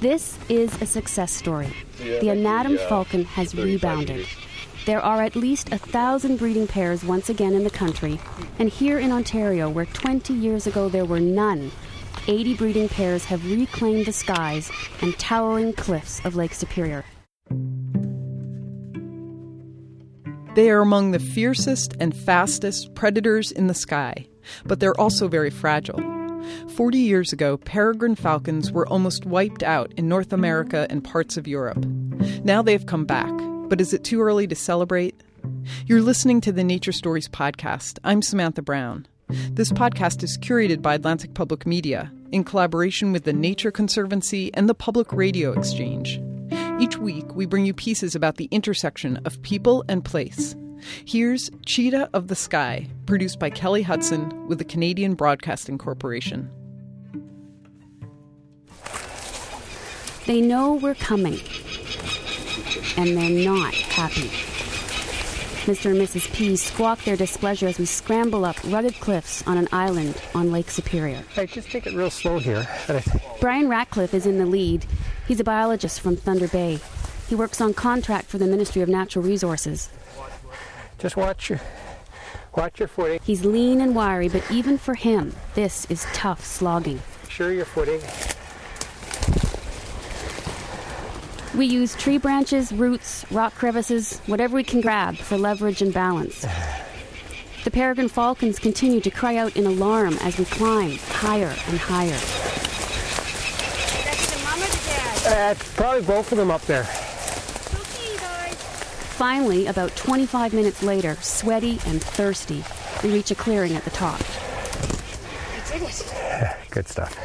This is a success story. The Anatum falcon has rebounded. There are at least a thousand breeding pairs once again in the country, and here in Ontario, where 20 years ago there were none, 80 breeding pairs have reclaimed the skies and towering cliffs of Lake Superior. They are among the fiercest and fastest predators in the sky, but they're also very fragile. 40 years ago, peregrine falcons were almost wiped out in North America and parts of Europe. Now they've come back, but is it too early to celebrate? You're listening to the Nature Stories podcast. I'm Samantha Brown. This podcast is curated by Atlantic Public Media in collaboration with the Nature Conservancy and the Public Radio Exchange. Each week, we bring you pieces about the intersection of people and place. Here's Cheetah of the Sky, produced by Kellie Hudson with the Canadian Broadcasting Corporation. They know we're coming, and they're not happy. Mr. and Mrs. P squawk their displeasure as we scramble up rugged cliffs on an island on Lake Superior. Hey, just take it real slow here. Brian Ratcliffe is in the lead. He's a biologist from Thunder Bay. He works on contract for the Ministry of Natural Resources. Just watch your watch your footing. He's lean and wiry, but even for him, this is tough slogging. Sure your footing. We use tree branches, roots, rock crevices, whatever we can grab for leverage and balance. The peregrine falcons continue to cry out in alarm as we climb higher and higher. That's the mom or the dad? Uh, probably both of them up there. Finally, about 25 minutes later, sweaty and thirsty, we reach a clearing at the top. I did it. Good stuff.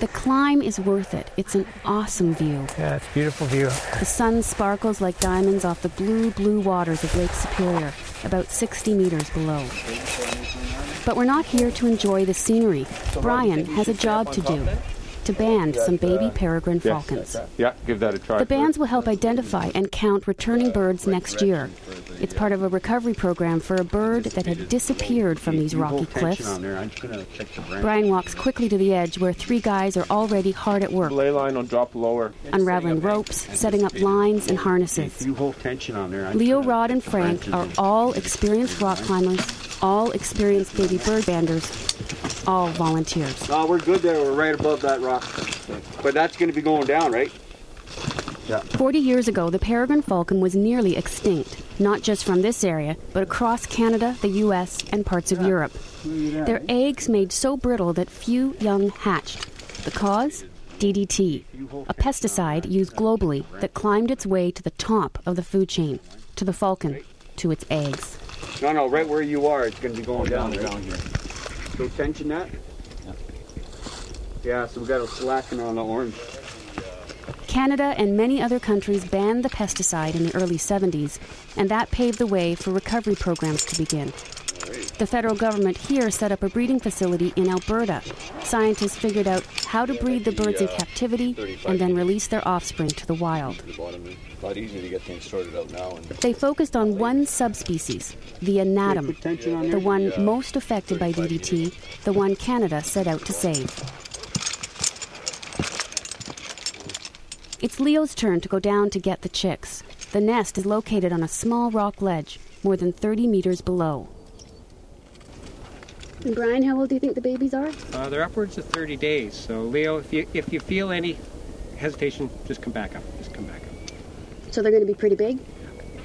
The climb is worth it. It's an awesome view. Yeah, it's a beautiful view. The sun sparkles like diamonds off the blue, blue waters of Lake Superior, about 60 meters below. But we're not here to enjoy the scenery. Brian has a job to do to band some baby uh, peregrine falcons. Uh, yeah, give that a try. The bands will help identify and count returning birds next year. It's part of a recovery program for a bird that had disappeared from these rocky cliffs. Brian walks quickly to the edge where three guys are already hard at work, Ley line will drop lower. unraveling ropes, setting up lines and harnesses. You hold tension on there. Leo, Rod, and Frank are all experienced rock climbers, all experienced baby bird banders, all volunteers. Oh, we're good there. We're right above that rock. But that's going to be going down, right? Yeah. 40 years ago, the peregrine falcon was nearly extinct, not just from this area, but across Canada, the US, and parts of Europe. Their eggs made so brittle that few young hatched. The cause? DDT, a pesticide used globally that climbed its way to the top of the food chain, to the falcon, to its eggs. No, no, right where you are, it's going to be going down. Down here. So tension that. Yeah, so we got a slacken on the orange. Canada and many other countries banned the pesticide in the early 70s, and that paved the way for recovery programs to begin. The federal government here set up a breeding facility in Alberta. Scientists figured out how to breed the birds in captivity and then release their offspring to the wild. A lot easier to get things sorted out now. And They focused on one subspecies, the anatum, Put tension on the one most affected by DDT, the one Canada set out to save. It's Leo's turn to go down to get the chicks. The nest is located on a small rock ledge, more than 30 meters below. And Brian, how old do you think the babies are? Uh, they're upwards of 30 days. So, Leo, if you if you feel any hesitation, just come back up. Just come back up. So they're going to be pretty big?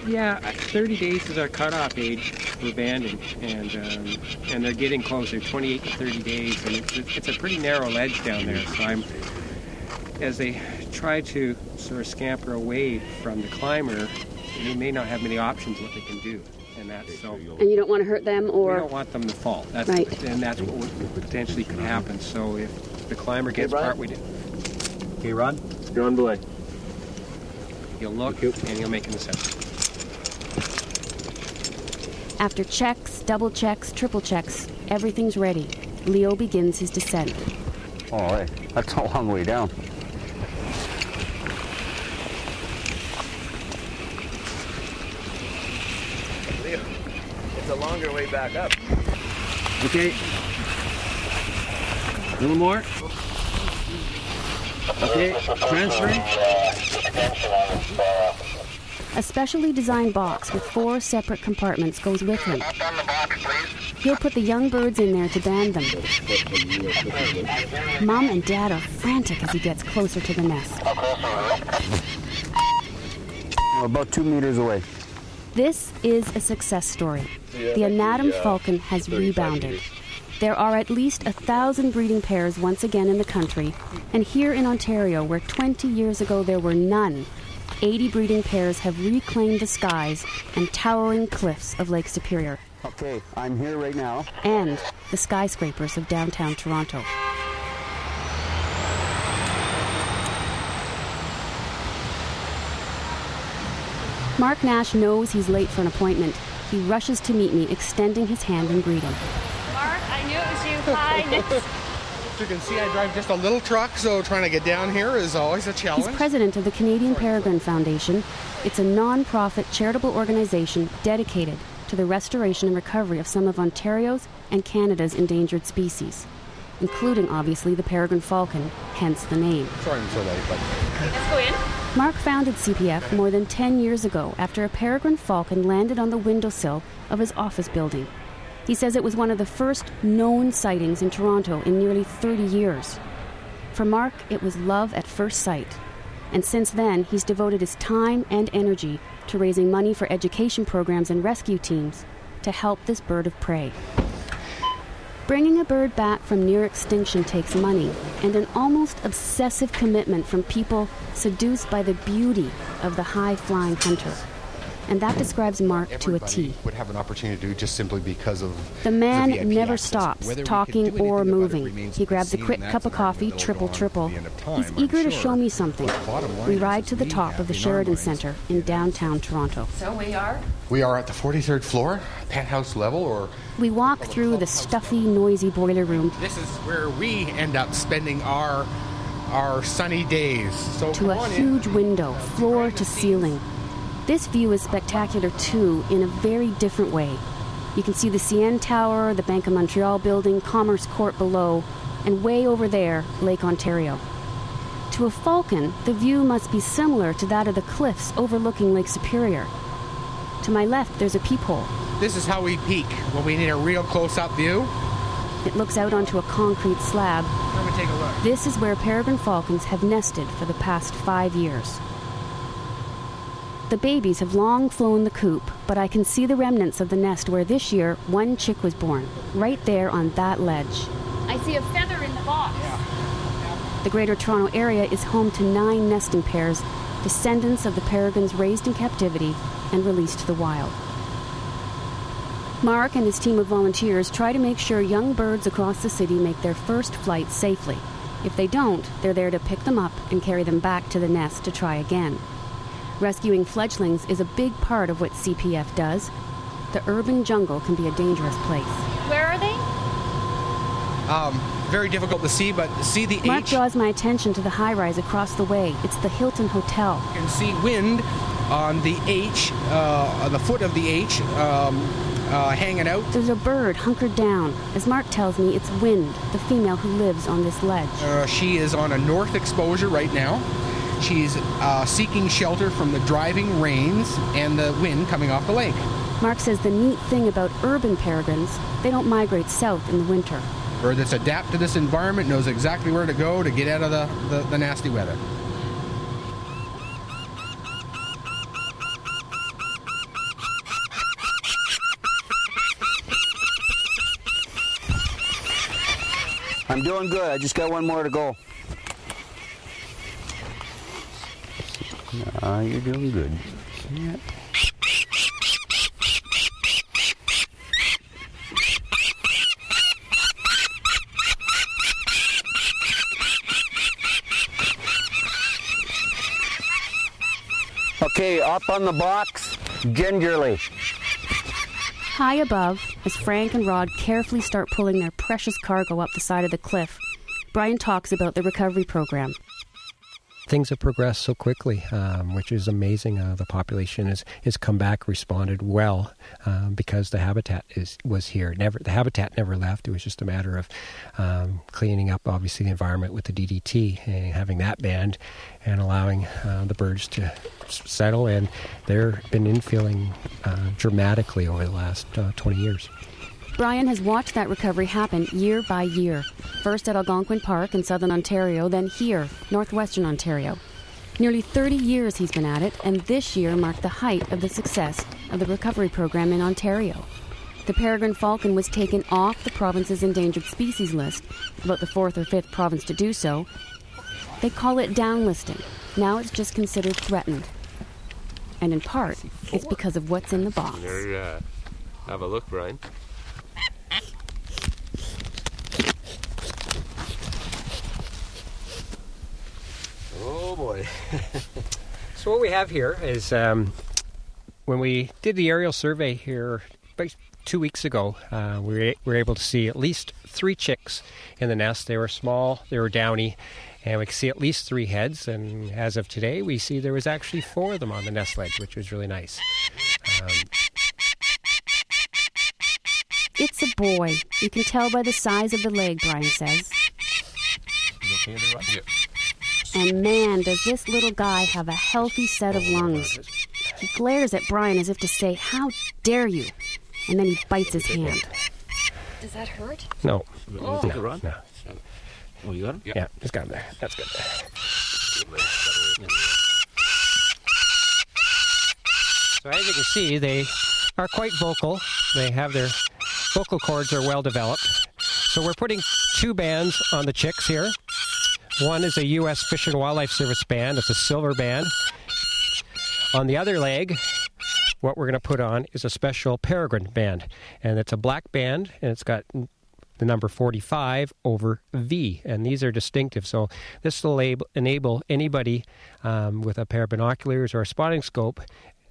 Yeah, uh, 30 days is our cutoff age for banding, and um, and they're getting closer, 28 to 30 days, and it's, it's a pretty narrow ledge down there. So I'm, as they try to sort of scamper away from the climber, they may not have many options what they can do, and that's so. And you don't want to hurt them or We or. don't want them to fall. That's, Right. And that's what would potentially could happen. So if the climber gets Brian. part, we do. Okay, Rod. You're on belay. He'll look and you'll make an assessment. After checks, double checks, triple checks, everything's ready. Leo begins his descent. All right. That's a long way down. It's a longer way back up. Okay. A little more. Okay, transferring. A specially designed box with four separate compartments goes with him. He'll put the young birds in there to band them. Mom and Dad are frantic as he gets closer to the nest. We're About two meters away. This is a success story. The Anatum falcon has rebounded. There are at least a thousand breeding pairs once again in the country, and here in Ontario, where 20 years ago there were none, 80 breeding pairs have reclaimed the skies and towering cliffs of Lake Superior Okay, I'm here right now. and the skyscrapers of downtown Toronto. Mark Nash knows he's late for an appointment. He rushes to meet me, extending his hand in greeting. Mark, I knew it was you. Hi. As you can see, I drive just a little truck, so trying to get down here is always a challenge. He's president of the Canadian Peregrine Foundation. It's a non-profit charitable organization dedicated to the restoration and recovery of some of Ontario's and Canada's endangered species, including obviously the peregrine falcon, hence the name. Sorry I'm so late, but Let's go in. Mark founded CPF more than 10 years ago after a peregrine falcon landed on the windowsill of his office building. He says it was one of the first known sightings in Toronto in nearly 30 years. For Mark, it was love at first sight. And since then, he's devoted his time and energy to raising money for education programs and rescue teams to help this bird of prey. Bringing a bird back from near extinction takes money and an almost obsessive commitment from people seduced by the beauty of the high flying hunter. And that describes Mark to a T. would have an opportunity to do just simply because of The man VIP never access. stops, Whether talking or anything about it moving. He grabs a quick cup of coffee, triple triple. to the end of time, He's I'm eager to show me something. But the bottom line We ride to the top of the in Sheraton Centre in downtown Toronto. So we are. We are at the 43rd floor, penthouse level, or We walk through the stuffy, noisy boiler room this is where we end up spending our our sunny days. So to a on in. huge window, floor to ceiling. This view is spectacular too, in a very different way. You can see the CN Tower, the Bank of Montreal building, Commerce Court below, and way over there, Lake Ontario. To a falcon, the view must be similar to that of the cliffs overlooking Lake Superior. To my left, there's a peephole. This is how we peak when we need a real close-up view. It looks out onto a concrete slab. Let me take a look. This is where peregrine falcons have nested for the past five years. The babies have long flown the coop, but I can see the remnants of the nest where this year one chick was born, right there on that ledge. I see a feather in the box. The Greater Toronto Area is home to nine nesting pairs, descendants of the peregrines raised in captivity and released to the wild. Mark and his team of volunteers try to make sure young birds across the city make their first flight safely. If they don't, they're there to pick them up and carry them back to the nest to try again. Rescuing fledglings is a big part of what CPF does. The urban jungle can be a dangerous place. Where are they? Um, very difficult to see, but see the H Mark H. draws my attention to the high rise across the way. It's the Hilton Hotel. You can see wind on the H, uh, on the foot of the H, um, uh, hanging out. There's a bird hunkered down. As Mark tells me, it's Wind, the female who lives on this ledge. Uh, she is on a north exposure right now. She's uh, seeking shelter from the driving rains and the wind coming off the lake. Mark says the neat thing about urban peregrines, they don't migrate south in the winter. Bird that's adapted to this environment knows exactly where to go to get out of the, the, the nasty weather. I'm doing good. I just got one more to go. Ah, you're doing good. Yeah. Okay, up on the box, gingerly. High above, as Frank and Rod carefully start pulling their precious cargo up the side of the cliff, Brian talks about the recovery program. Things have progressed so quickly, um, which is amazing. Uh, the population has, has come back, responded well um, because the habitat is was here. Never the habitat never left. It was just a matter of um, cleaning up, obviously, the environment with the DDT and having that banned and allowing uh, the birds to settle. And they've been infilling uh, dramatically over the last uh, 20 years. Brian has watched that recovery happen year by year. First at Algonquin Park in southern Ontario, then here, northwestern Ontario. Nearly 30 years he's been at it, and this year marked the height of the success of the recovery program in Ontario. The peregrine falcon was taken off the province's endangered species list, about the fourth or fifth province to do so. They call it downlisting. Now it's just considered threatened. And in part, it's because of what's in the box. There, uh, have a look, Brian. Oh boy. so what we have here is um, when we did the aerial survey here about two weeks ago, uh, we, were, able to see at least three chicks in the nest. They were small, they were downy, and we could see at least three heads. And as of today, we see there was actually four of them on the nest ledge, which was really nice. Um, It's a boy. You can tell by the size of the leg, Brian says. And man, does this little guy have a healthy set of lungs. He glares at Brian as if to say, How dare you? And then he bites his hand. Does that hurt? no. Oh. No, no. Oh, you got him? Yeah, it's got him there. That's good. So as you can see, they are quite vocal. They have their vocal cords are well developed. So we're putting two bands on the chicks here. One is a U.S. Fish and Wildlife Service band. It's a silver band. On the other leg, what we're going to put on is a special peregrine band, and it's a black band, and it's got the number 45 over V, and these are distinctive. So this will ab- enable anybody um, with a pair of binoculars or a spotting scope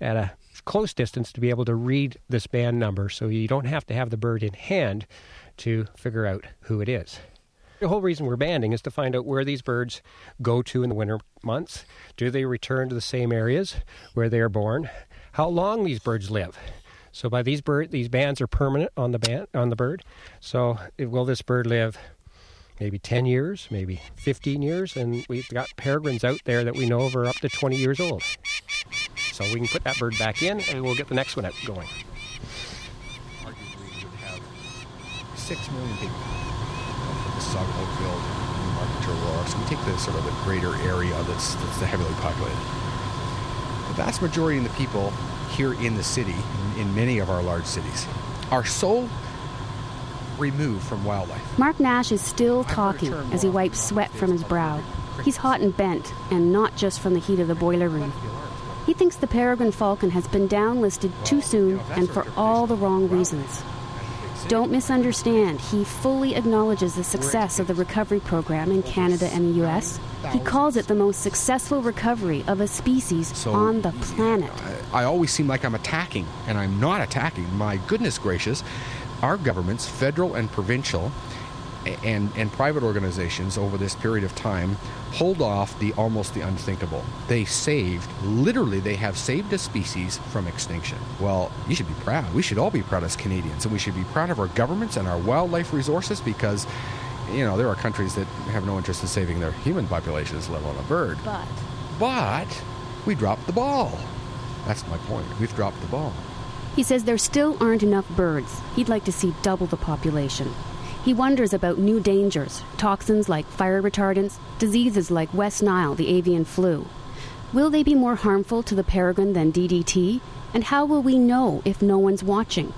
at a close distance to be able to read this band number. So you don't have to have the bird in hand to figure out who it is. The whole reason we're banding is to find out where these birds go to in the winter months. Do they return to the same areas where they are born? How long these birds live? So by these bird, these bands are permanent on the band on the bird. So it- will this bird live maybe 10 years, maybe 15 years? And we've got peregrines out there that we know of are up to 20 years old. So we can put that bird back in, and we'll get the next one out going. arguably would have six million people from Mississauga, Oakville, Newmarket to Aurora. So we take the sort of the greater area that's, that's the heavily populated. The vast majority of the people here in the city, in, in many of our large cities, are so removed from wildlife. Mark Nash is still talking as he wipes sweat from his brow. He's hot and bent, and not just from the heat of the boiler room. He thinks the peregrine falcon has been downlisted too soon and for all the wrong reasons. Don't misunderstand, he fully acknowledges the success of the recovery program in Canada and the US. He calls it the most successful recovery of a species So- on the planet. I always seem like I'm attacking, and I'm not attacking. My goodness gracious, our governments, federal and provincial, and and private organizations over this period of time hold off the almost the unthinkable. They saved, literally, they have saved a species from extinction. Well, you should be proud. We should all be proud as Canadians, and we should be proud of our governments and our wildlife resources because. You know, there are countries that have no interest in saving their human populations, let alone a bird. But But we dropped the ball. That's my point. We've dropped the ball. He says there still aren't enough birds. He'd like to see double the population. He wonders about new dangers toxins like fire retardants, diseases like West Nile, the avian flu. Will they be more harmful to the peregrine than DDT? And how will we know if no one's watching?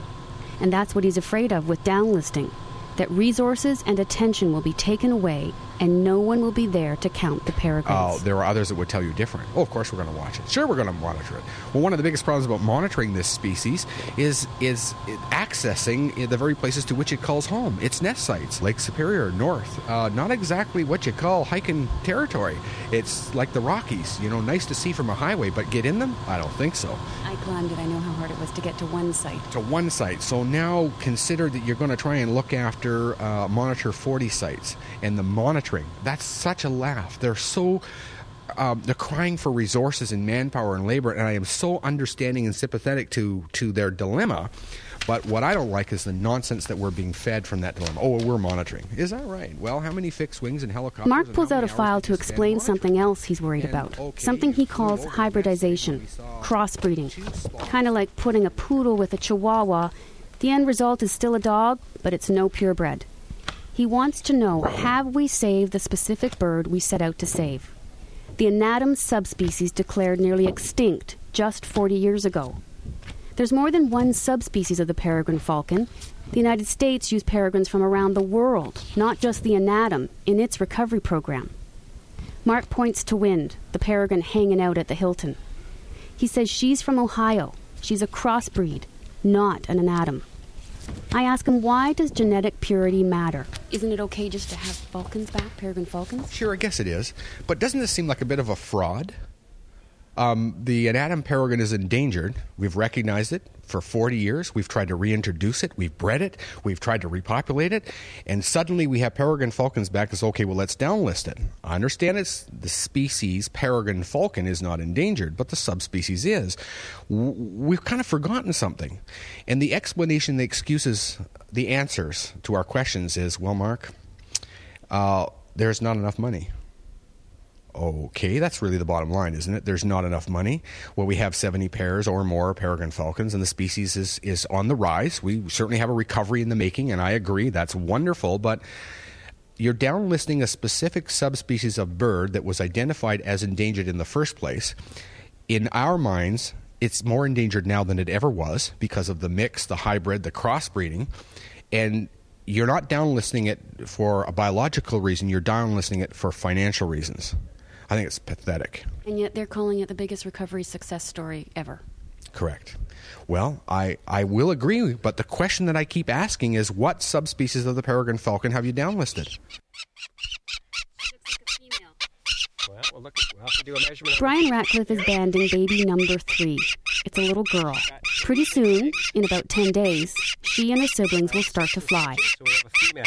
And that's what he's afraid of with downlisting that resources and attention will be taken away and no one will be there to count the peregrines. Oh, there are others that would tell you different. Oh, of course we're going to watch it. Sure, we're going to monitor it. Well, one of the biggest problems about monitoring this species is is accessing the very places to which it calls home. Its nest sites, Lake Superior, north. Uh, not exactly what you call hiking territory. It's like the Rockies. You know, nice to see from a highway, but get in them? I don't think so. I climbed it. I know how hard it was to get to one site. to one site. So now consider that you're going to try and look after, uh, monitor 40 sites. And the that's such a laugh. They're so um, they're crying for resources and manpower and labor, and I am so understanding and sympathetic to to their dilemma. But what I don't like is the nonsense that we're being fed from that dilemma. Oh, we're monitoring. Is that right? Well, how many fixed wings and helicopters? Mark pulls out a file to explain something else he's worried And, about. okay, something he calls hybridization, next day we saw crossbreeding. Kind of like putting a poodle with a chihuahua. The end result is still a dog, but it's no purebred. He wants to know have we saved the specific bird we set out to save? The anatum subspecies declared nearly extinct just 40 years ago. There's more than one subspecies of the peregrine falcon. The United States used peregrines from around the world, not just the anatum, in its recovery program. Mark points to Wind, the peregrine hanging out at the Hilton. He says she's from Ohio. She's a crossbreed, not an anatum. I ask him why does genetic purity matter? Isn't it okay just to have falcons back, peregrine falcons? Sure, I guess it is. But doesn't this seem like a bit of a fraud? Um, the anatum peregrine is endangered. We've recognized it for 40 years. We've tried to reintroduce it. We've bred it. We've tried to repopulate it. And suddenly we have peregrine falcons back. It's okay, well, let's downlist it. I understand it's the species peregrine falcon is not endangered, but the subspecies is. We've kind of forgotten something. And the explanation, the excuses, the answers to our questions is well, Mark, uh, there's not enough money. Okay, that's really the bottom line, isn't it? There's not enough money. Well, we have 70 pairs or more peregrine falcons, and the species is, is on the rise. We certainly have a recovery in the making, and I agree, that's wonderful, but you're downlisting a specific subspecies of bird that was identified as endangered in the first place. In our minds, it's more endangered now than it ever was because of the mix, the hybrid, the crossbreeding, and you're not downlisting it for a biological reason, you're downlisting it for financial reasons. I think it's pathetic. And yet they're calling it the biggest recovery success story ever. Correct. Well, I, I will agree, but the question that I keep asking is what subspecies of the peregrine falcon have you downlisted? Well, we'll, look, we'll have to do a measurement. Brian Ratcliffe is banding baby number three. It's a little girl. Pretty soon, in about 10 days, she and her siblings will start to fly. So we have a female.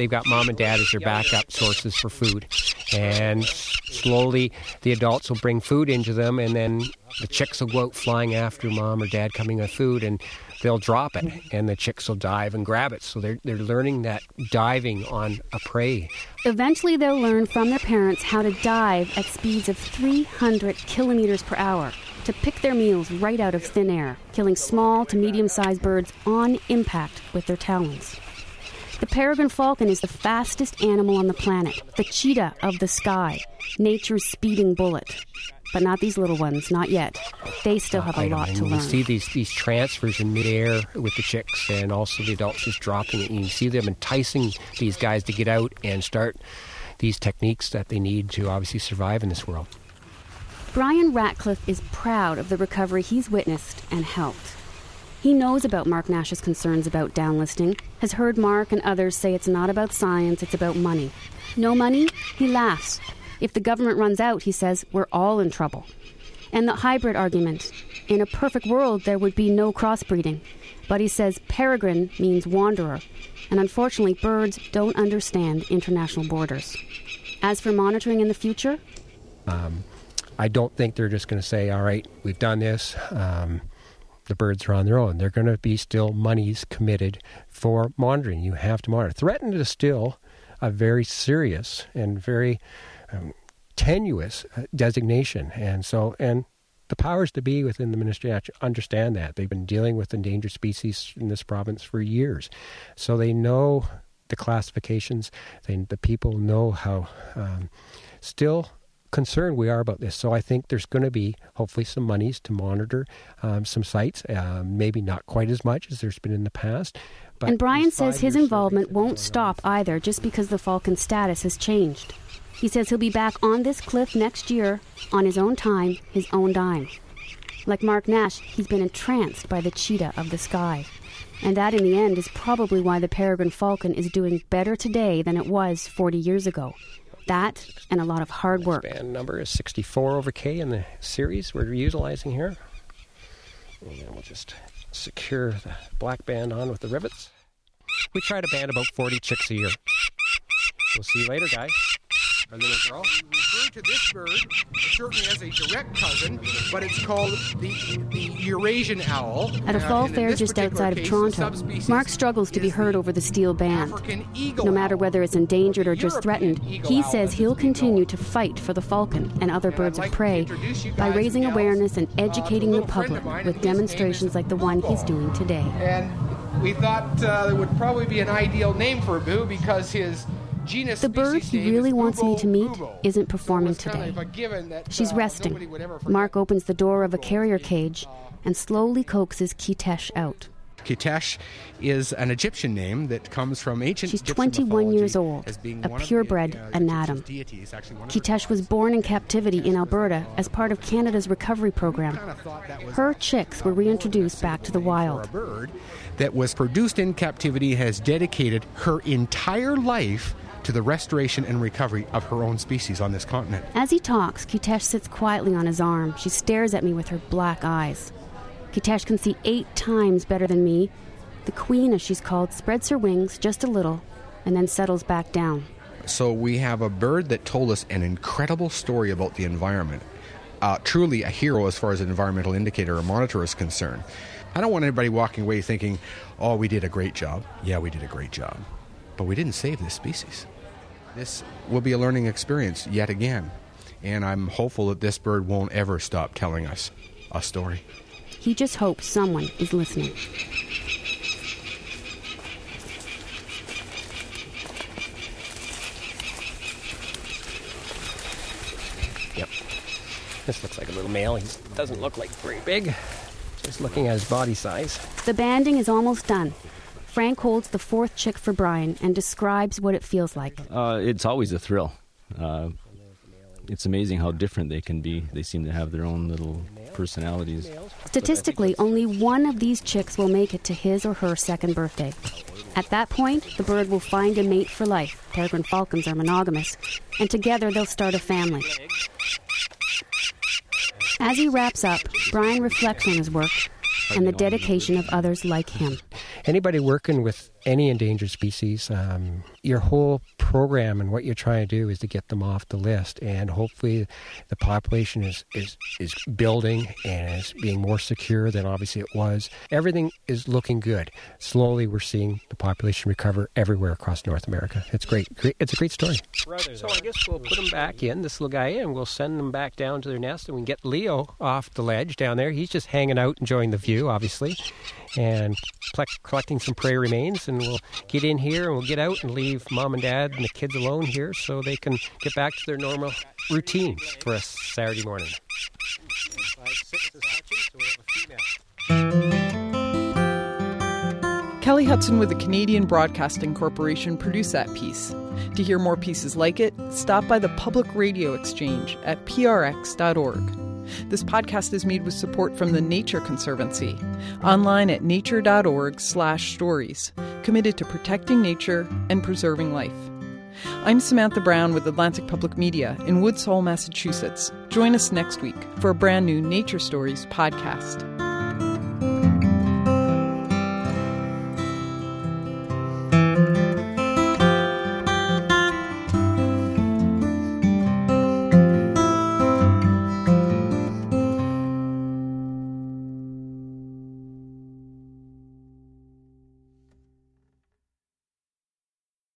They've got mom and dad as their backup sources for food. And slowly the adults will bring food into them, and then the chicks will go out flying after mom or dad coming with food, and they'll drop it, and the chicks will dive and grab it. So they're, they're learning that diving on a prey. Eventually, they'll learn from their parents how to dive at speeds of 300 kilometers per hour to pick their meals right out of thin air, killing small to medium sized birds on impact with their talons. The peregrine falcon is the fastest animal on the planet, the cheetah of the sky, nature's speeding bullet. But not these little ones, not yet. They still have a lot to you learn. see these, these transfers in midair with the chicks and also the adults just dropping it. And you see them enticing these guys to get out and start these techniques that they need to obviously survive in this world. Brian Ratcliffe is proud of the recovery he's witnessed and helped. He knows about Mark Nash's concerns about downlisting, has heard Mark and others say it's not about science, it's about money. No money? He laughs. If the government runs out, he says, we're all in trouble. And the hybrid argument. In a perfect world, there would be no crossbreeding. But he says peregrine means wanderer. And unfortunately, birds don't understand international borders. As for monitoring in the future, Um, I don't think they're just going to say, all right, we've done this. Um, the birds are on their own. They're going to be still monies committed for monitoring. You have to monitor. Threatened is still a very serious and very um, tenuous uh, designation. And so, and the powers to be within the ministry understand that. They've been dealing with endangered species in this province for years. So they know the classifications. They, the people know how um, still concerned we are about this. So I think there's going to be hopefully some monies to monitor um, some sites. Um, maybe not quite as much as there's been in the past. But and Brian says his involvement won't stop either just because the Falcon status has changed. He says he'll be back on this cliff next year on his own time, his own dime. Like Mark Nash, he's been entranced by the cheetah of the sky. And that, in the end, is probably why the peregrine falcon is doing better today than it was 40 years ago. That and a lot of hard work. Band number is 64 over K in the series we're utilizing here. And we'll just secure the black band on with the rivets. We try to band about 40 chicks a year. We'll see you later, guys. A little girl. To this bird It certainly as a direct cousin, but it's called the, the Eurasian owl. At a Uh, fall in fair just outside of Toronto, Mark struggles to be heard over the steel band. No matter whether it's endangered or just European threatened, he says he'll continue to fight for the falcon and other birds I'd of prey by raising awareness and uh, educating the public with and his name demonstrations like the one he's doing today. And we thought uh, it would probably be an ideal name for Boo because his The bird he really is wants me to meet bubo. isn't performing So it's kind today. of that, She's uh, resting. nobody would ever forget Mark opens the door of a carrier cage and slowly coaxes Kitesh out. Kitesh is an Egyptian name that comes from ancient She's Egyptian 21 years old, as being a one of the, purebred uh, anatum. Deities, actually one of her Kitesh was born in captivity in Alberta as part of Canada's recovery program. kind of thought that was Her chicks were reintroduced back to the for a wild. bird that was produced in captivity has dedicated her entire life to the restoration and recovery of her own species on this continent. As he talks, Kitesh sits quietly on his arm. She stares at me with her black eyes. Kitesh can see eight times better than me. The queen, as she's called, spreads her wings just a little and then settles back down. So we have a bird that told us an incredible story about the environment. Uh, truly a hero as far as an environmental indicator or monitor is concerned. I don't want anybody walking away thinking, oh, we did a great job. Yeah, we did a great job. But we didn't save this species. This will be a learning experience yet again. And I'm hopeful that this bird won't ever stop telling us a story. He just hopes someone is listening. Yep. This looks like a little male. He doesn't look like very big. Just looking at his body size. The banding is almost done. Frank holds the fourth chick for Brian and describes what it feels like. Uh, it's always a thrill. Uh, it's amazing how different they can be. They seem to have their own little personalities. Statistically, only one of these chicks will make it to his or her second birthday. At that point, the bird will find a mate for life. Peregrine falcons are monogamous, and together they'll start a family. As he wraps up, Brian reflects on his work and the dedication of others like him. Anybody working with any endangered species, um, your whole program and what you're trying to do is to get them off the list, and hopefully the population is is is building and is being more secure than obviously it was. Everything is looking good. Slowly, we're seeing the population recover everywhere across North America. It's great. it's a great story. So I guess we'll put them back in this little guy in. We'll send them back down to their nest, and we can get Leo off the ledge down there. He's just hanging out, enjoying the view, obviously, and collecting some prey remains. And we'll get in here and we'll get out and leave mom and dad and the kids alone here, so they can get back to their normal routine for a Saturday morning. Kellie Hudson with the Canadian Broadcasting Corporation produced that piece. To hear more pieces like it, stop by the Public Radio Exchange at prx.org. This podcast is made with support from the Nature Conservancy, online at nature.org/stories, committed to protecting nature and preserving life. I'm Samantha Brown with Atlantic Public Media in Woods Hole, Massachusetts. Join us next week for a brand new Nature Stories podcast.